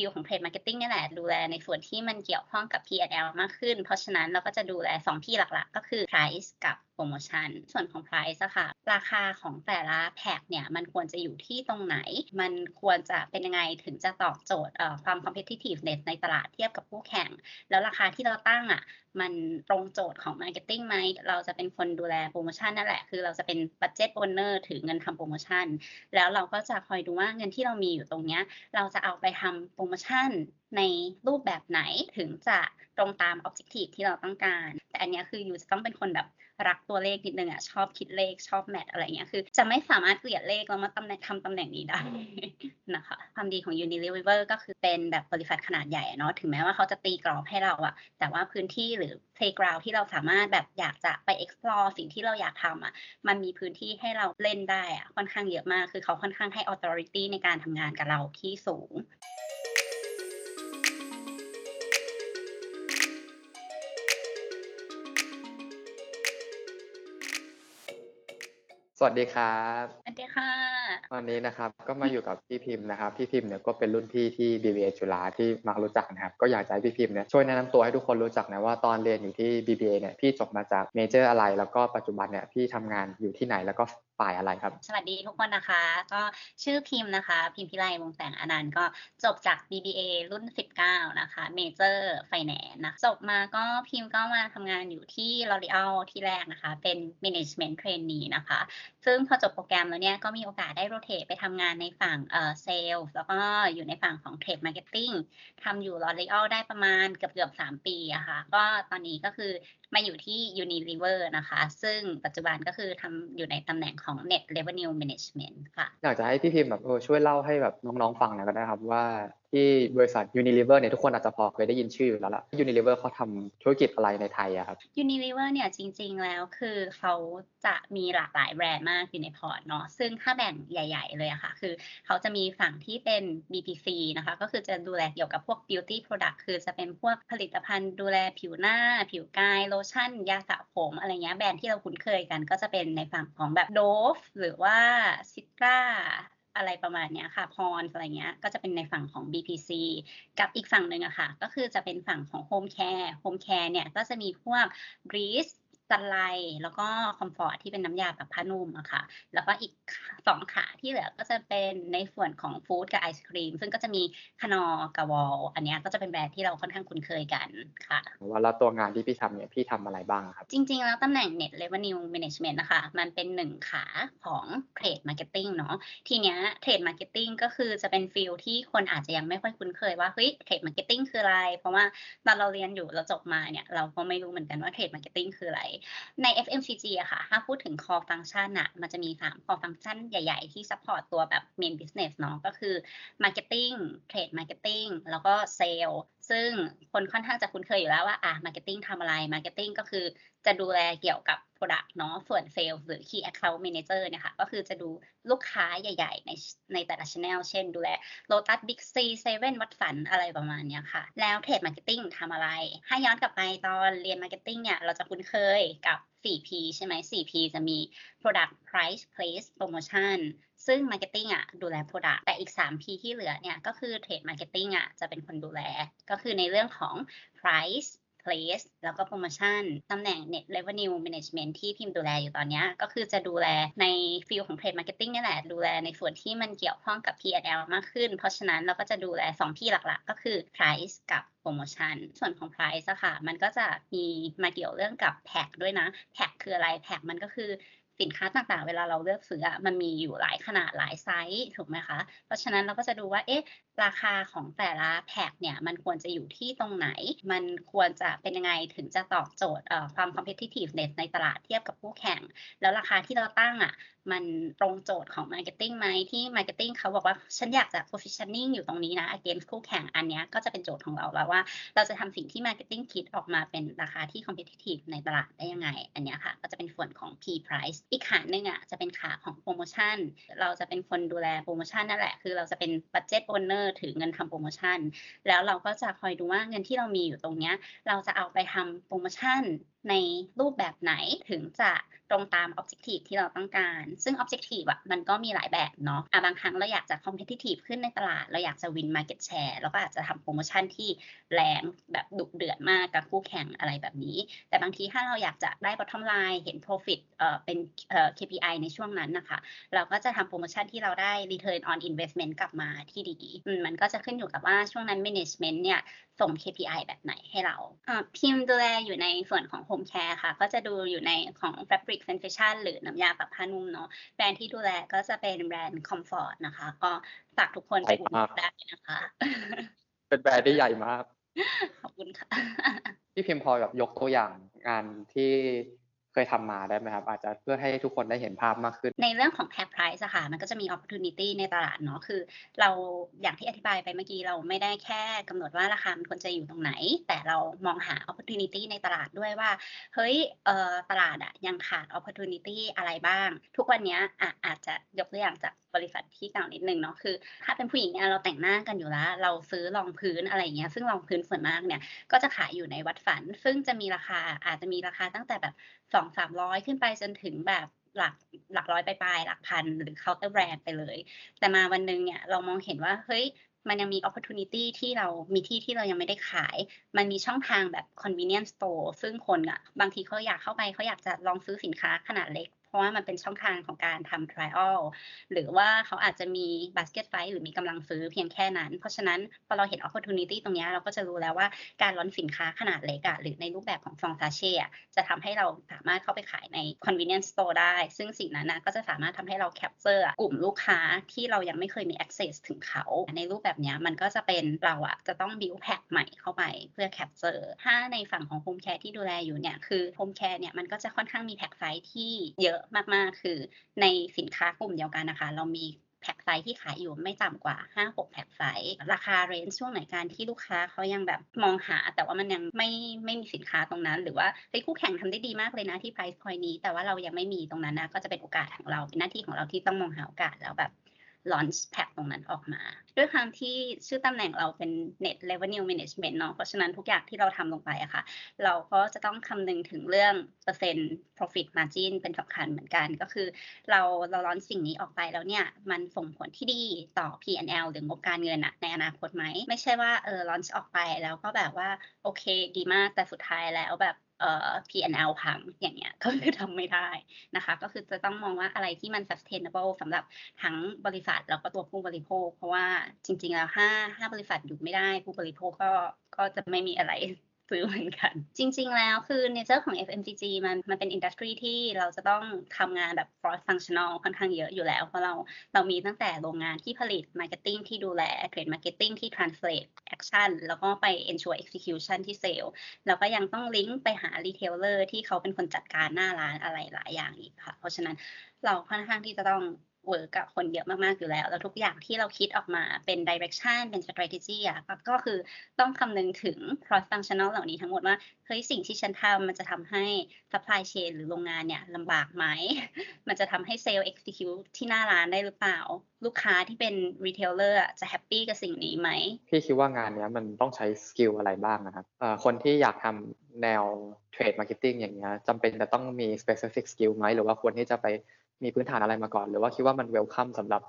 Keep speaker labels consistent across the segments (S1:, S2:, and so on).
S1: field ของ trade marketing นี่แหละ ดูแลในส่วนที่มันเกี่ยวข้องกับ P&L มากขึ้น เพราะฉะนั้นเราก็จะดูแล 2 ที่หลักๆ ก็คือ price กับ โปรโมชั่น ส่วนของ price อะค่ะ ราคาของแต่ละแพ็กเนี่ย มันควรจะอยู่ที่ตรงไหน มันควรจะเป็นยังไงถึงจะตอบโจทย์ความ competitiveness ในตลาดเทียบกับคู่แข่ง แล้วราคาที่เราตั้งอะมันตรงโจทย์ของ marketing ไหม เราจะเป็นคนดูแลโปรโมชั่นนั่นแหละ คือเราจะเป็น budget owner ถือเงินทำโปรโมชั่น แล้วเราก็จะคอยดูว่าเงินที่เรามีอยู่ตรงเนี้ย เราจะเอาไปทำโปรโมชั่น ในรูปแบบไหนถึงจะตรงตาม objective ที่เราต้องการ แต่อันเนี้ยคือยูจะต้องเป็นคนแบบรักตัวเลขนิดนึงอะชอบคิดเลขชอบแมทอะไรเงี้ยคือ จะไม่สามารถเกลียดเลขแล้วมาตำแหน่งทำตำแหน่งนี้ได้นะคะความดีของ Unilever ก็คือเป็นแบบบริษัทขนาดใหญ่อะเนาะถึงแม้ว่าเขาจะตีกรอบให้เราอะแต่ว่าพื้นที่หรือ playground ที่เราสามารถแบบอยากจะไป explore สิ่งที่เราอยากทำอะมันมีพื้นที่ให้เราเล่นได้อะค่อนข้างเยอะมากคือเขาค่อนข้างให้ authority ในการทำงานกับเราที่สูง
S2: สวัสดีครับ
S1: สวัสดีค่ะ
S2: วันนี้นะครับก็มาอยู่กับพี่พิมพ์นะครับ พี่พิมพ์เนี่ยก็เป็นรุ่นพี่ที่ BBA จุฬาที่มักรู้จักนะครับ ก็อยากจะให้พี่พิมพ์เนี่ยช่วยแนะนำตัวให้ทุกคนรู้จักนะว่าตอนเรียนอยู่ที่ BBA เนี่ยพี่จบมาจากเมเจอร์อะไร แล้วก็ปัจจุบันเนี่ยพี่ทำงานอยู่ที่ไหนแล้วก็ ฝ่ายอะไรครับ
S1: สวัสดีทุกคนนะคะ ก็ชื่อพิมพ์นะคะ พิมพิไลวงแสงอนันต์ก็จบจาก BBA รุ่น 19 นะคะ Major Finance นะจบมาก็พิมพ์ก็มาทำงานอยู่ที่ L'Oreal ที่แรกนะคะ เป็น Management Trainee นะคะ ซึ่งพอจบโปรแกรมแล้วเนี่ยก็มีโอกาสได้โรเตทไปทำงานในฝั่งเอ่อเซลล์แล้วก็อยู่ในฝั่งของ Trade Marketing ทำอยู่ L'Oreal ได้ประมาณเกือบเกือบ3ปีอะค่ะ ก็ตอนนี้ก็คือมาอยู่ที่ Unilever นะคะ ซึ่งปัจจุบันก็คือทำอยู่ในตำแหน่งของของ Net Revenue Management ค่ะ
S2: อยากจะให้พี่พิมพ์แบบช่วยเล่าให้แบบน้องๆฟังหน่อยก็ได้ครับว่า ที่บริษัท Unilever เนี่ยทุกคนอาจจะพอเคยได้ยินชื่ออยู่แล้วล่ะ Unilever เขาทำธุรกิจอะไรในไทยอะครับ
S1: Unilever เนี่ยจริง ๆ แล้วคือเขาจะมีหลากหลายแบรนด์มากอยู่ในพอร์ตเนาะซึ่งถ้าแบ่งใหญ่ ๆ เลยอะค่ะ คือเขาจะมีฝั่งที่เป็น BPC นะคะ ก็คือจะดูแลเกี่ยวกับพวก beauty product คือจะเป็นพวกผลิตภัณฑ์ดูแลผิวหน้า ผิวกายโลชั่น ยาสระผมอะไรเงี้ยแบรนด์ที่เราคุ้นเคยกัน ก็จะเป็นในฝั่งของแบบ Dove หรือว่า Citra อะไรประมาณเนี้ยค่ะพรอะไรเงี้ยก็จะเป็นในฝั่งของ BPC กับอีกฝั่งหนึ่งอะค่ะ ก็คือจะเป็นฝั่งของ Home Care Home Care เนี่ยก็จะมีพวก Grease ซันไลแล้วก็คอมฟอร์ตที่เป็นน้ำยาแบบผ้านุ่มอะค่ะ แล้วก็อีกสองขาที่เหลือก็จะเป็นในส่วนของ food กับไอศครีม ซึ่งก็จะมีคานอกับวอลอันเนี้ยก็จะเป็นแบรนด์ที่เราค่อนข้างคุ้นเคยกันค่ะ
S2: ว่าแล้วตัวงานที่พี่ทำเนี่ยพี่ทำอะไรบ้างครับ
S1: จริง ๆ แล้วตำแหน่ง Net Revenue Management นะคะมันเป็นหนึ่งขาของ Trade Marketing เนาะทีเนี้ย Trade Marketing ก็คือจะเป็นฟิลที่คนอาจจะยังไม่ค่อยคุ้นเคยว่าเฮ้ย Trade Marketing คืออะไร เพราะว่าตอนเราเรียนอยู่เราจบมาเนี่ยเราก็ไม่รู้เหมือนกันว่า Trade Marketing คืออะไรใน FMCG อะค่ะ ถ้าพูดถึง core function อะมันจะมี 3 core function ใหญ่ ๆ ที่ support ตัวแบบ main business เนาะ ก็คือ marketing trade marketing แล้วก็ sale ซึ่งคนค่อนข้างจะคุ้นเคยอยู่แล้วว่า อะ marketing ทำอะไร marketing ก็คือจะดูแลเกี่ยวกับ product เนาะส่วน sales หรือ key account manager เนี่ยค่ะก็คือจะดูลูกค้าใหญ่ ๆ ในในแต่ละ channel เช่นดูแล Lotus Big C Seven วัดสันอะไรประมาณเนี้ยค่ะ แล้ว trade marketing ทำอะไรถ้ย้อนกลับไปตอนเรียน marketing เนี่ย เราจะคุ้นเคยกับ 4P ใช่ไหม 4P จะมี product price place promotion ซึ่ง marketing อะดูแล product แต่อีก 3P ที่เหลือเนี่ยก็คือ trade marketing อะจะเป็นคนดูแล ก็คือในเรื่องของ price place แล้วก็ promotion ตำแหน่ง net revenue management ที่พิมพ์ดูแลอยู่ตอนนี้ก็คือจะดูแลในฟิลของ trade marketing นี่แหละ ดูแลในส่วนที่มันเกี่ยวข้องกับ P&L มากขึ้น เพราะฉะนั้นเราก็จะดูแล 2 ที่หลักๆ ก็คือ price กับ promotion ส่วนของ price อะค่ะ มันก็จะมีมาเกี่ยวเรื่องกับ pack ด้วยนะ pack คืออะไร pack มันก็คือสินค้าต่างๆ เวลาเราเลือกซื้ออะมันมีอยู่หลายขนาดหลายไซส์ถูกไหมคะ เพราะฉะนั้นเราก็จะดูว่า เอ๊ะ ราคาของแต่ละแพ็กเนี่ยมันควรจะอยู่ที่ตรงไหน มันควรจะเป็นยังไงถึงจะตอบโจทย์ความ competitiveness ในตลาดเทียบกับคู่แข่ง แล้วราคาที่เราตั้งอะมันตรงโจทย์ของ marketing ไหมที่ marketing เขาบอกว่าฉันอยากจะ positioning อยู่ตรงนี้นะ against คู่แข่งอันนี้ก็จะเป็นโจทย์ของเราแล้วว่า เราจะทำสิ่งที่ marketing คิดออกมาเป็นราคาที่ competitive ในตลาดได้ยังไง อันนี้ค่ะ ก็จะเป็นส่วนของ P price อีกขาหนึ่งอะจะเป็นขาของโปรโมชั่น เราจะเป็นคนดูแลโปรโมชั่นนั่นแหละ คือเราจะเป็น budget owner ถือเงินทำโปรโมชั่น แล้วเราก็จะคอยดูว่าเงินที่เรามีอยู่ตรงเนี้ย เราจะเอาไปทำโปรโมชั่นในรูปแบบไหนถึงจะตรงตาม objective ที่เราต้องการ ซึ่ง objective อะมันก็มีหลายแบบเนาะอะบางครั้งเราอยากจะ competitive ขึ้นในตลาด เราอยากจะ win market share เราก็อาจจะทำโปรโมชั่นที่แรงแบบดุเดือดมากกับคู่แข่งอะไรแบบนี้ แต่บางทีถ้าเราอยากจะได้ bottom line เห็น profit เอ่อเป็นเอ่อ KPI ในช่วงนั้นนะคะ เราก็จะทำโปรโมชั่นที่เราได้ return on investment กลับมาที่ดี มันก็จะขึ้นอยู่กับว่าช่วงนั้น management เนี่ยส่ง KPI แบบไหนให้เราอ่าพิมพ์ดูแลอยู่ในส่วนของ home care ค่ะ ก็จะดูอยู่ในของ fabric sensation หรือน้ำยาปรับผ้านุ่มเนาะแบรนด์ที่ดูแลก็จะเป็นแบรนด์ comfort นะคะ ก็ฝากทุกคนไปอุดหนุนได้นะคะ
S2: เป็นแบรนด์ที่ใหญ่มาก
S1: ขอบคุณค่ะ
S2: พี่พิมพ์พอแบบยกตัวอย่างงานที่ เคยทำมาได้ไหมครับ อาจจะเพื่อให้ทุกคนได้เห็นภาพมากขึ้น
S1: ในเรื่องของ tag price อะค่ะ มันก็จะมี opportunity ในตลาดเนาะคือ เราอย่างที่อธิบายไปเมื่อกี้เราไม่ได้แค่กำหนดว่าราคามันควรจะอยู่ตรงไหน แต่เรามองหา opportunity ในตลาดด้วยว่า เฮ้ยเอ่อตลาดอะยังขาด opportunity อะไรบ้าง ทุกวันนี้อะอาจจะยกตัวอย่างจากบริษัทที่เก่านิดนึงเนาะคือ ถ้าเป็นผู้หญิงเนี่ยเราแต่งหน้ากันอยู่แล้ว เราซื้อรองพื้นอะไรอย่างเงี้ยซึ่งรองพื้นส่วนมากเนี่ยก็จะขายอยู่ในวัดฝัน ซึ่งจะมีราคาอาจจะมีราคาตั้งแต่แบบ สองสามร้อยขึ้นไปจนถึงแบบหลักหลักร้อยปลายๆหลักพัน หรือเคาน์เตอร์แบรนด์ไปเลย แต่มาวันหนึ่งเนี่ยเรามองเห็นว่า เฮ้ย มันยังมี opportunity ที่เรามีที่ที่เรายังไม่ได้ขาย มันมีช่องทางแบบ convenience store ซึ่งคนอะบางทีเขาอยากเข้าไปเขาอยากจะลองซื้อสินค้าขนาดเล็ก เพราะว่ามันเป็นช่องทางของการทำ trial หรือว่าเขาอาจจะมี basket size หรือมีกำลังซื้อเพียงแค่นั้น เพราะฉะนั้นพอเราเห็น opportunity ตรงนี้เราก็จะรู้แล้วว่าการล้อนสินค้าขนาดเล็กอะหรือในรูปแบบของฟองซาเช่จะทำให้เราสามารถเข้าไปขายใน convenience store ได้ ซึ่งสิ่งนั้นนะก็จะสามารถทำให้เรา capture กลุ่มลูกค้าที่เรายังไม่เคยมี access ถึงเขา ในรูปแบบนี้มันก็จะเป็นเราอะจะต้อง build pack ใหม่เข้าไปเพื่อ capture ถ้าในฝั่งของ home care ที่ดูแลอยู่เนี่ยคือ home care เนี่ยมันก็จะค่อนข้างมีแพ็กไซส์ที่เยอะมากๆ คือในสินค้ากลุ่มเดียวกันนะคะ เรามี pack size ที่ขายอยู่ไม่ต่ำกว่า 5-6 pack size ราคา range ช่วงไหนการที่ลูกค้าเขายังแบบมองหา แต่ว่ามันยังไม่ไม่มีสินค้าตรงนั้น หรือว่าเฮ้ยคู่แข่งทำได้ดีมากเลยนะที่ price point นี้ แต่ว่าเรายังไม่มีตรงนั้นนะก็จะเป็นโอกาสของเราเป็นหน้าที่ของเราที่ต้องมองหาโอกาสแล้วแบบ launch pack ตรงนั้นออกมา ด้วยความที่ชื่อตำแหน่งเราเป็น net revenue management เนาะ เพราะฉะนั้นทุกอย่างที่เราทำลงไปอะค่ะ เราก็จะต้องคำนึงถึงเรื่องเปอร์เซ็นต์ profit margin เป็นสำคัญเหมือนกัน ก็คือเราเราล้อนสิ่งนี้ออกไปแล้วเนี่ย มันส่งผลที่ดีต่อ P&L หรืองบการเงินอะในอนาคตไหม ไม่ใช่ว่าเออ launch ออกไปแล้วก็แบบว่าโอเคดีมาก แต่สุดท้ายแล้วแบบ P&L พังอย่างเงี้ยก็คือทำไม่ได้นะคะ ก็คือจะต้องมองว่าอะไรที่มัน sustainable สำหรับทั้งบริษัทแล้วก็ตัวผู้บริโภค เพราะว่าจริง ๆ แล้วห้าห้าบริษัทอยู่ไม่ได้ผู้บริโภคก็ก็จะไม่มีอะไร ซื้อเหมือนกัน จริง ๆ แล้วคือ nature ของ FMCG มันมันเป็นอินดัสทรีที่เราจะต้องทำงานแบบ cross functional ค่อนข้างเยอะอยู่แล้ว เพราะเราเรามีตั้งแต่โรงงานที่ผลิต marketing ที่ดูแล trade marketing ที่ translate action แล้วก็ไป ensure execution ที่ sale แล้วก็ยังต้องลิงก์ไปหา retailer ที่เขาเป็นคนจัดการหน้าร้านอะไรหลายอย่างอีกค่ะ เพราะฉะนั้นเราค่อนข้างที่จะต้อง work กับคนเยอะมาก ๆ อยู่แล้ว แล้วทุกอย่างที่เราคิดออกมาเป็น direction เป็น strategy อะก็ก็คือต้องคำนึงถึง cross functional เหล่านี้ทั้งหมดว่า เฮ้ย สิ่งที่ฉันทำมันจะทำให้ supply chain หรือโรงงานเนี่ยลำบากไหม มันจะทำให้ sale execute ที่หน้าร้านได้หรือเปล่า ลูกค้าที่เป็น retailer จะ happy กับสิ่งนี้ไหม
S2: พี่คิดว่างานนี้มันต้องใช้ skill อะไรบ้างนะครับคนที่อยากทำแนว trade marketing อย่างเงี้ยจำเป็นจะต้องมี specific skill ไหมหรือว่าควรที่จะไป มีพื้นฐานอะไรมาก่อน หรือว่าคิดว่ามัน welcome สำหรับ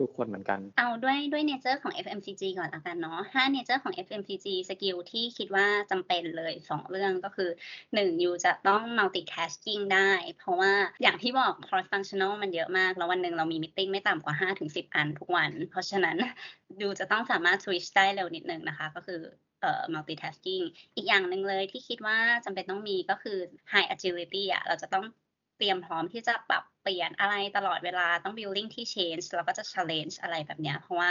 S2: ทุกๆคนเหมือนกัน
S1: เอาด้วยด้วย nature ของ FMCG ก่อนละกันเนาะถ้า nature ของ FMCG สกิลที่คิดว่าจำเป็นเลย 2 เรื่องก็คือ 1 อยู่จะต้อง multitasking ได้ เพราะว่าอย่างที่บอก cross functional มันเยอะมาก แล้ววันหนึ่งเรามี meeting ไม่ต่ำกว่า 5-10 อันทุกวัน เพราะฉะนั้นยูจะต้องสามารถ switch ได้เร็วนิดนึงนะคะ ก็คือเอ่อ multitasking อีกอย่างหนึ่งเลยที่คิดว่าจำเป็นต้องมีก็คือ high agility อะเราจะต้อง เตรียมพร้อมที่จะปรับเปลี่ยนอะไรตลอดเวลาต้อง willing ที่ change แล้วก็จะ challenge อะไรแบบเนี้ยเพราะว่า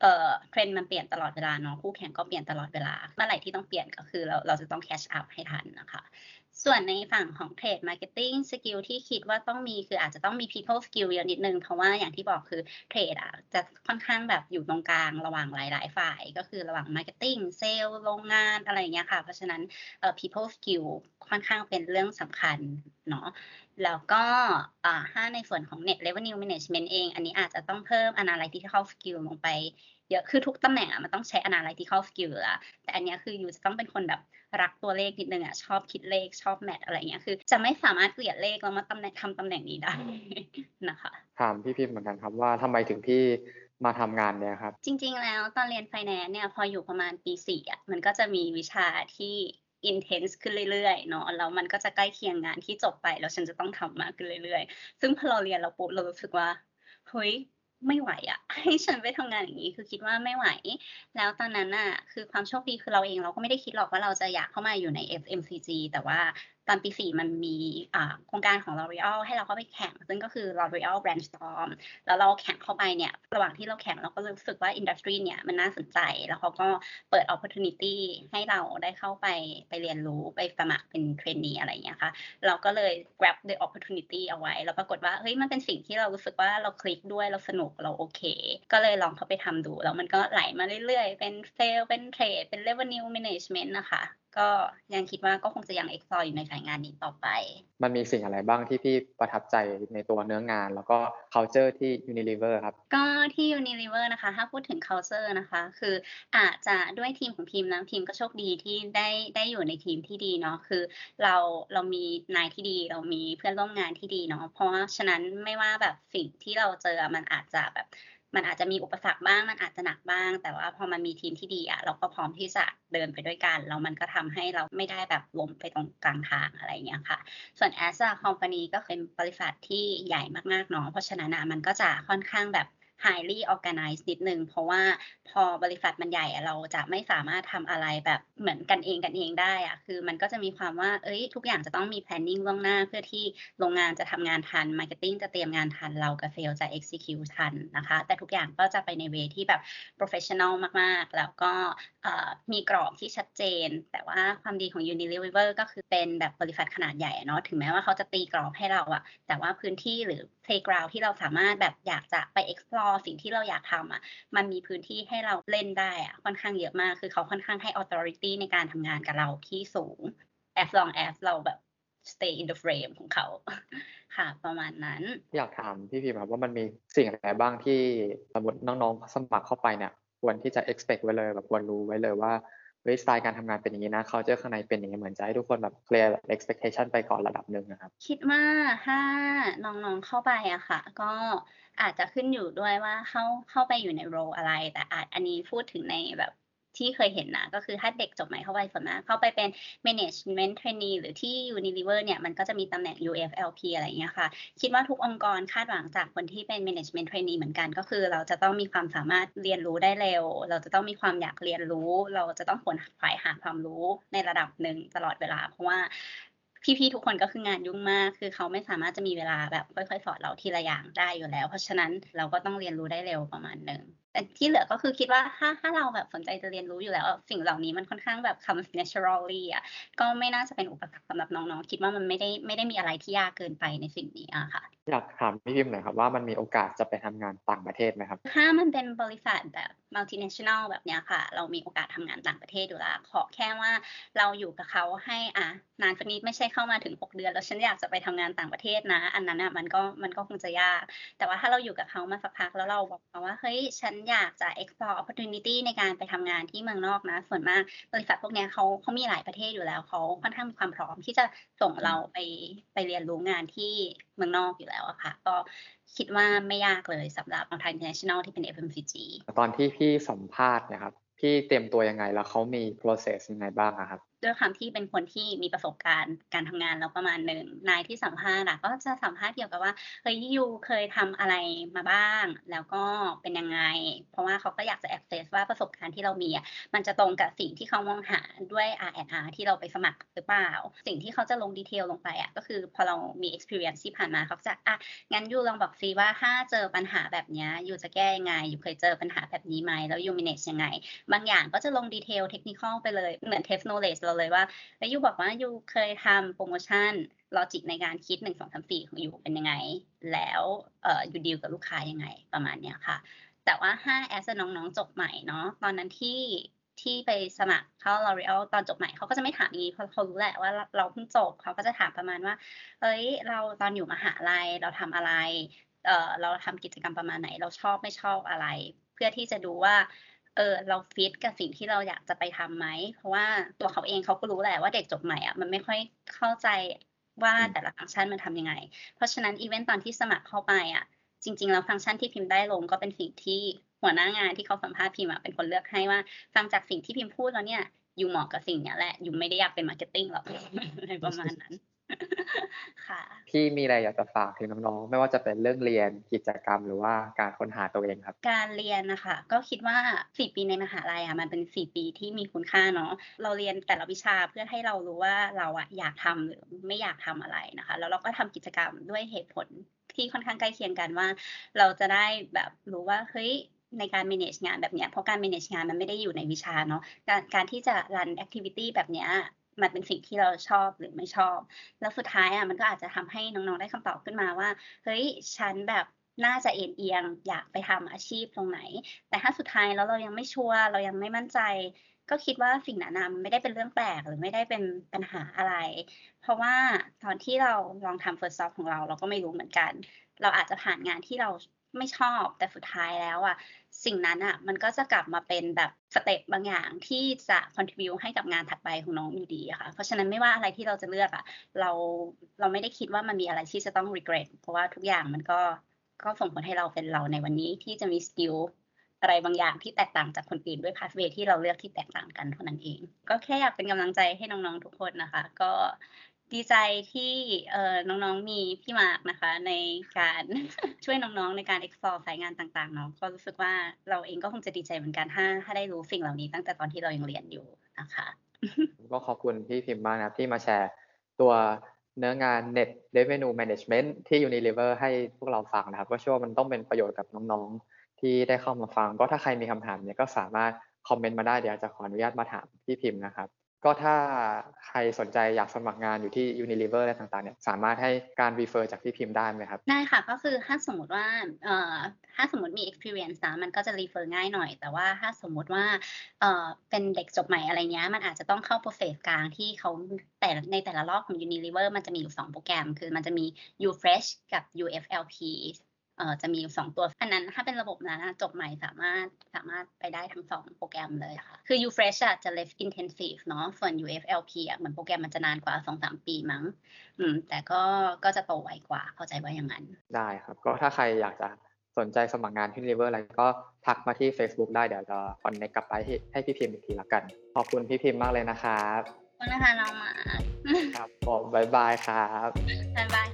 S1: เอ่อเทรนด์มันเปลี่ยนตลอดเวลาเนาะคู่แข่งก็เปลี่ยนตลอดเวลา เมื่อไหร่ที่ต้องเปลี่ยนก็คือเราเราจะต้อง catch up ให้ทันนะคะ ส่วนในฝั่งของ trade marketing skill ที่คิดว่าต้องมีคืออาจจะต้องมี people skill เยอะนิดนึง เพราะว่าอย่างที่บอกคือ trade อะจะค่อนข้างแบบอยู่ตรงกลางระหว่างหลาย ๆ ฝ่าย ก็คือระหว่าง marketing sale โรงงานอะไรอย่างเงี้ยค่ะ เพราะฉะนั้นเอ่อ people skill ค่อนข้างเป็นเรื่องสำคัญเนาะแล้วก็ถ้าในส่วนของ net revenue management เอง อันนี้อาจจะต้องเพิ่ม analytical skill ลงไป เยอะคือทุกตำแหน่งอะมันต้องใช้ analytical skill อะแต่อันเนี้ยคือยูจะต้องเป็นคนแบบรักตัวเลขนิดนึงอะชอบคิดเลขชอบแมทอะไรเงี้ยคือ จะไม่สามารถเกลียดเลขแล้วมาตำแหน่งทำตำแหน่งนี้ได้นะคะ
S2: ถามพี่พิมพ์เหมือนกันครับว่าทำไมถึงพี่มาทำงานเนี่ยครับ
S1: จริง ๆ แล้วตอนเรียนไฟแนนซ์เนี่ยพออยู่ประมาณปีสี่อะมันก็จะมีวิชาที่ intense ขึ้นเรื่อยๆเนาะแล้วมันก็จะใกล้เคียงงานที่จบไปแล้วฉันจะต้องทำมากขึ้นเรื่อยๆ ซึ่งพอเราเรียนเราปุ๊บเรารู้สึกว่าเฮ้ย ไม่ไหวอะให้ฉันไปทำงานอย่างนี้คือคิดว่าไม่ไหว แล้วตอนนั้นอะคือความโชคดีคือเราเองเราก็ไม่ได้คิดหรอกว่าเราจะอยากเข้ามาอยู่ใน FMCG แต่ว่า ตอนปีสี่มันมีโครงการของ L'Oreal ให้เราเข้าไปแข่ง ซึ่งก็คือ L'Oreal Brandstorm แล้วเราแข่งเข้าไปเนี่ย ระหว่างที่เราแข่งเราก็รู้สึกว่าอินดัสทรีเนี่ยมันน่าสนใจ แล้วเขาก็เปิด opportunity ให้เราได้เข้าไปไปเรียนรู้ไปสมัครเป็นเทรนนีอะไรอย่างเงี้ยค่ะ เราก็เลย grab the opportunity เอาไว้ แล้วปรากฏว่าเฮ้ยมันเป็นสิ่งที่เรารู้สึกว่าเราคลิกด้วยเราสนุกเราโอเค ก็เลยลองเข้าไปทำดู แล้วมันก็ไหลมาเรื่อยๆ เป็นเซลเป็นเทรดเป็น revenue management นะคะ ก็ยังคิดว่าก็คงจะยัง explore อยู่ในสายงานนี้ต่อไป
S2: มันมีสิ่งอะไรบ้างที่พี่ประทับใจในตัวเนื้องาน แล้วก็ culture ที่ Unilever ครับ
S1: ก็ที่ Unilever นะคะ ถ้าพูดถึง culture นะคะ คืออาจจะด้วยทีมของทีมนะทีมก็โชคดีที่ได้ได้อยู่ในทีมที่ดีเนาะ คือเราเรามีนายที่ดี เรามีเพื่อนร่วมงานที่ดีเนาะ เพราะว่าฉะนั้นไม่ว่าแบบสิ่งที่เราเจอมันอาจจะแบบ มันอาจจะมีอุปสรรคบ้าง มันอาจจะหนักบ้าง แต่ว่าพอมันมีทีมที่ดีอะเราก็พร้อมที่จะเดินไปด้วยกันแล้วมันก็ทำให้เราไม่ได้แบบล้มไปตรงกลางทางอะไรเงี้ยค่ะ ส่วน as a company ก็เป็นบริษัทที่ใหญ่มากๆเนาะเพราะฉะนั้นมันก็จะค่อนข้างแบบ highly organized นิดนึง เพราะว่าพอบริษัทมันใหญ่เราจะไม่สามารถทำอะไรแบบเหมือนกันเองกันเองได้อะคือมันก็จะมีความว่า เอ้ย ทุกอย่างจะต้องมี planning ล่วงหน้า เพื่อที่โรงงานจะทำงานทัน marketing จะเตรียมงานทัน เรากับเซลจะ execute ทันนะคะ แต่ทุกอย่างก็จะไปในเวที่แบบ professional มาก ๆ แล้วก็มีกรอบที่ชัดเจน แต่ว่าความดีของ Unilever ก็คือเป็นแบบบริษัทขนาดใหญ่เนาะ ถึงแม้ว่าเขาจะตีกรอบให้เราอะแต่ว่าพื้นที่หรือ playground ที่เราสามารถแบบอยากจะไป explore สิ่งที่เราอยากทำอะ มันมีพื้นที่ให้เราเล่นได้อะค่อนข้างเยอะมาก คือเขาค่อนข้างให้ authority ในการทำงานกับเราที่สูง as long as เราแบบ stay in the frame ของเขา ค่ะ ประมาณนั้น
S2: อยากถามพี่พิมครับว่ามันมีสิ่งอะไรบ้างที่สมมติน้องๆสมัครเข้าไปเนี่ยควรที่จะ expect ไว้เลยแบบควรรู้ไว้เลยว่า เฮ้ยสไตล์การทำงานเป็นอย่างนี้นะเขาเจอข้างในเป็นอย่างนี้เหมือนจะให้ทุกคนแบบเคลียร์ expectation ไปก่อนระดับหนึ่งนะครับ
S1: คิดว่าถ้าน้องๆเข้าไปอะค่ะ ก็อาจจะขึ้นอยู่ด้วยว่าเข้าเข้าไปอยู่ในโรอะไร แต่อาจอันนี้พูดถึงในแบบ ที่เคยเห็นนะ ก็คือถ้าเด็กจบใหม่เข้าไปส่วนมากเข้าไปเป็น management trainee หรือที่ Unilever เนี่ย มันก็จะมีตำแหน่ง UFLP อะไรอย่างเงี้ยค่ะ คิดว่าทุกองค์กรคาดหวังจากคนที่เป็น management trainee เหมือนกัน ก็คือเราจะต้องมีความสามารถเรียนรู้ได้เร็ว เราจะต้องมีความอยากเรียนรู้ เราจะต้องขวนขวายหาความรู้ในระดับหนึ่งตลอดเวลา เพราะว่าพี่ๆทุกคนก็คืองานยุ่งมาก คือเขาไม่สามารถจะมีเวลาแบบค่อยๆ สอนเราทีละอย่างได้อยู่แล้ว เพราะฉะนั้นเราก็ต้องเรียนรู้ได้เร็วประมาณหนึ่ง แต่ที่เหลือก็คือคิดว่าถ้าถ้าเราแบบสนใจจะเรียนรู้อยู่แล้ว สิ่งเหล่านี้มันค่อนข้างแบบคำ naturally อะก็ไม่น่าจะเป็นอุปสรรคสำหรับน้องๆ คิดว่ามันไม่ได้ไม่ได้มีอะไรที่ยากเกินไปในสิ่งนี้อะค่ะ
S2: อยากถามพี่พิมพ์หน่อยครับว่ามันมีโอกาสจะไปทำงานต่างประเทศไหมครับ
S1: ถ้ามันเป็นบริษัทแบบ multinational แบบเนี้ยค่ะ เรามีโอกาสทำงานต่างประเทศอยู่แล้วขอแค่ว่าเราอยู่กับเขาให้อะนานสักนิดไม่ใช่เข้ามาถึง 6 เดือน แล้วฉันอยากจะไปทำงานต่างประเทศนะ อันนั้นอะมันก็มันก็คงจะยาก แต่ว่าถ้าเราอยู่กับเขามาสักพักแล้วเราบอกเขาว่าเฮ้ยฉันอยากจะ explore opportunity ในการไปทำงานที่เมืองนอกนะ ส่วนมากบริษัทพวกเนี้ยเขาเขามีหลายประเทศอยู่แล้วเขาค่อนข้างมีความพร้อมที่จะส่งเราไปไปเรียนรู้งานที่ มืองนอกอยู่แล้วอะค่ะ ก็คิดว่าไม่ยากเลยสำหรับ Multi International ที่เป็น FMCG
S2: ตอนที่พี่สัมภาษณ์นะครับ พี่เตรียมตัวยังไงแล้วเขามี process ยังไงบ้างครับ
S1: ด้วยความที่เป็นคนที่มีประสบการณ์การทำงานแล้วประมาณหนึ่งนายที่สัมภาษณ์ก็จะสัมภาษณ์เกี่ยวกับว่าเฮ้ยยูเคยทำอะไรมาบ้าง แล้วก็เป็นยังไง เพราะว่าเขาก็อยากจะ access ว่าประสบการณ์ที่เรามีอะมันจะตรงกับสิ่งที่เขามองหาด้วย R&R ที่เราไปสมัครหรือเปล่า สิ่งที่เขาจะลงดีเทลลงไปอะก็คือพอเรามี experience ที่ผ่านมาเขาจะอะงั้น you ลองบอกซีว่าถ้าเจอปัญหาแบบนี้ you จะแก้ยังไง you เคยเจอปัญหาแบบนี้ไหมแล้วยู manage ยังไง บางอย่างก็จะลง detail เทคนิคไปเลยเหมือน test knowledge เราเลยว่าแล้ว you บอกว่า you เคยทำโปรโมชั่น logic ในการคิดหนึ่งสองสามสี่ของ you เป็นยังไง แล้วเอ่อ you deal กับลูกค้ายังไงประมาณเนี้ยค่ะ แต่ว่าถ้า as น้องๆจบใหม่เนาะตอนนั้นที่ที่ไปสมัครเข้า L'Oreal ตอนจบใหม่เขาก็จะไม่ถามอย่างนี้เพราะเขารู้แหละว่าเราเพิ่งจบเขาก็จะถามประมาณว่า เอ้ย เราตอนอยู่มหาลัยเราทำอะไร เอ่อเราทำกิจกรรมประมาณไหน เราชอบไม่ชอบอะไร เพื่อที่จะดูว่า เออเราฟิตกับสิ่งที่เราอยากจะไปทำไหม เพราะว่าตัวเขาเองเขาก็รู้แหละว่าเด็กจบใหม่อะมันไม่ค่อยเข้าใจว่า
S2: อืม
S1: แต่ละฟังก์ชันมันทำยังไง เพราะฉะนั้นอีเวนต์ตอนที่สมัครเข้าไปอะจริง ๆ แล้วฟังก์ชันที่พิมพ์ได้ลงก็เป็นสิ่งที่หัวหน้างานที่เขาสัมภาษณ์พิมพ์อะเป็นคนเลือกให้ว่า ฟังจากสิ่งที่พิมพ์พูดแล้วเนี่ย you เหมาะกับสิ่งเนี้ยแหละ you ไม่ได้อยากเป็น marketing หรอกอะไรประมาณนั้น ค่ะ
S2: พี่มีอะไรอยากจะฝากถึงน้องๆ ไม่ว่าจะเป็นเรื่องเรียนกิจกรรมหรือว่าการค้นหาตัวเองครับ
S1: การเรียนนะคะ ก็คิดว่าสี่ปีในมหาลัยอะมันเป็นสี่ปีที่มีคุณค่าเนาะเราเรียนแต่ละวิชาเพื่อให้เรารู้ว่าเราอะอยากทำหรือไม่อยากทำอะไรนะคะ แล้วเราก็ทำกิจกรรมด้วยเหตุผลที่ค่อนข้างใกล้เคียงกันว่า เราจะได้แบบรู้ว่าเฮ้ยในการ manage งานแบบเนี้ยเพราะการ manage งานมันไม่ได้อยู่ในวิชาเนาะการการที่จะ run activity แบบเนี้ย มันเป็นสิ่งที่เราชอบหรือไม่ชอบ แล้วสุดท้ายอะมันก็อาจจะทำให้น้องๆได้คำตอบขึ้นมาว่า เฮ้ยฉันแบบน่าจะเอ็นเอียง อยากไปทำอาชีพตรงไหน แต่ถ้าสุดท้ายแล้วเรายังไม่ชัวร์เรายังไม่มั่นใจ ก็คิดว่าสิ่งนั้นะมันไม่ได้เป็นเรื่องแปลกหรือไม่ได้เป็นปัญหาอะไร เพราะว่าตอนที่เราลองทำ first job ของเรา เราก็ไม่รู้เหมือนกัน เราอาจจะผ่านงานที่เรา ไม่ชอบ แต่สุดท้ายแล้วอะสิ่งนั้นอะมันก็จะกลับมาเป็นแบบ step บางอย่างที่จะ contribute ให้กับงานถัดไปของน้องอยู่ดีค่ะ เพราะฉะนั้นไม่ว่าอะไรที่เราจะเลือกอะเราเราไม่ได้คิดว่ามันมีอะไรที่จะต้อง regret เพราะว่าทุกอย่างมันก็ก็ส่งผลให้เราเป็นเราในวันนี้ที่จะมี skill อะไรบางอย่างที่แตกต่างจากคนอื่นด้วย pathway ที่เราเลือกที่แตกต่างกันเท่านั้นเอง ก็แค่อยากเป็นกำลังใจให้น้องๆทุกคนนะคะ ก็ ดีใจที่เอ่อน้องๆมีพี่มาร์กนะคะ ในการช่วยน้องๆในการ explore สายงานต่างๆเนาะก็รู้สึกว่าเราเองก็คงจะดีใจเหมือนกันถ้าถ้าได้รู้สิ่งเหล่านี้ตั้งแต่ตอนที่เรายังเรียนอยู่นะคะ
S2: ก็ขอบคุณพี่พิมพ์มากนะครับที่มาแชร์ตัวเนื้องาน Net Revenue Management ที่ Unilever ให้พวกเราฟังนะครับ ก็เชื่อว่ามันต้องเป็นประโยชน์กับน้องๆ ที่ได้เข้ามาฟัง ก็ถ้าใครมีคำถามเนี่ยก็สามารถคอมเมนต์มาได้เดี๋ยวจะขออนุญาตมาถามพี่พิมพ์นะครับ ก็ถ้าใครสนใจอยากสมัครงานอยู่ที่ Unilever อะไรต่างๆเนี่ยสามารถให้การ refer จากพี่พิมพ์ได้ไหมครับ
S1: ได้ค่ะ ก็คือถ้าสมมติว่าเอ่อถ้าสมมติมี experience นะมันก็จะ refer ง่ายหน่อย แต่ว่าถ้าสมมติว่าเอ่อเป็นเด็กจบใหม่อะไรเงี้ยมันอาจจะต้องเข้า process กลางที่เขาแต่ในแต่ละรอบของ Unilever มันจะมีอยู่ 2 โปรแกรม คือมันจะมี UFresh กับ UFLP จะมีอยู่2ตัว อันนั้นถ้าเป็นระบบนั้นอะจบใหม่สามารถสามารถไปได้ทั้ง 2 โปรแกรมเลยค่ะ คือ UFresh อะจะ less intensive เนาะส่วน UFLP อะเหมือนโปรแกรมมันจะนานกว่า 2-3 ปีมั้งอืมแต่ก็ก็จะโตไวกว่าเข้าใจว่าอย่างนั้น
S2: ได้ครับ ก็ถ้าใครอยากจะสนใจสมัครงานที่ Unilever อะไรก็ทักมาที่ Facebook ได้เดี๋ยวจะคอนเนคกลับไปให้ให้พี่พิมพ์อีกทีละกัน ขอบคุณพี่พิมพ์มากเลยนะครับ
S1: ขอบคุณนะคะน้องหมา
S2: ครับผมบ๊ายบายครับ
S1: บ๊ายบาย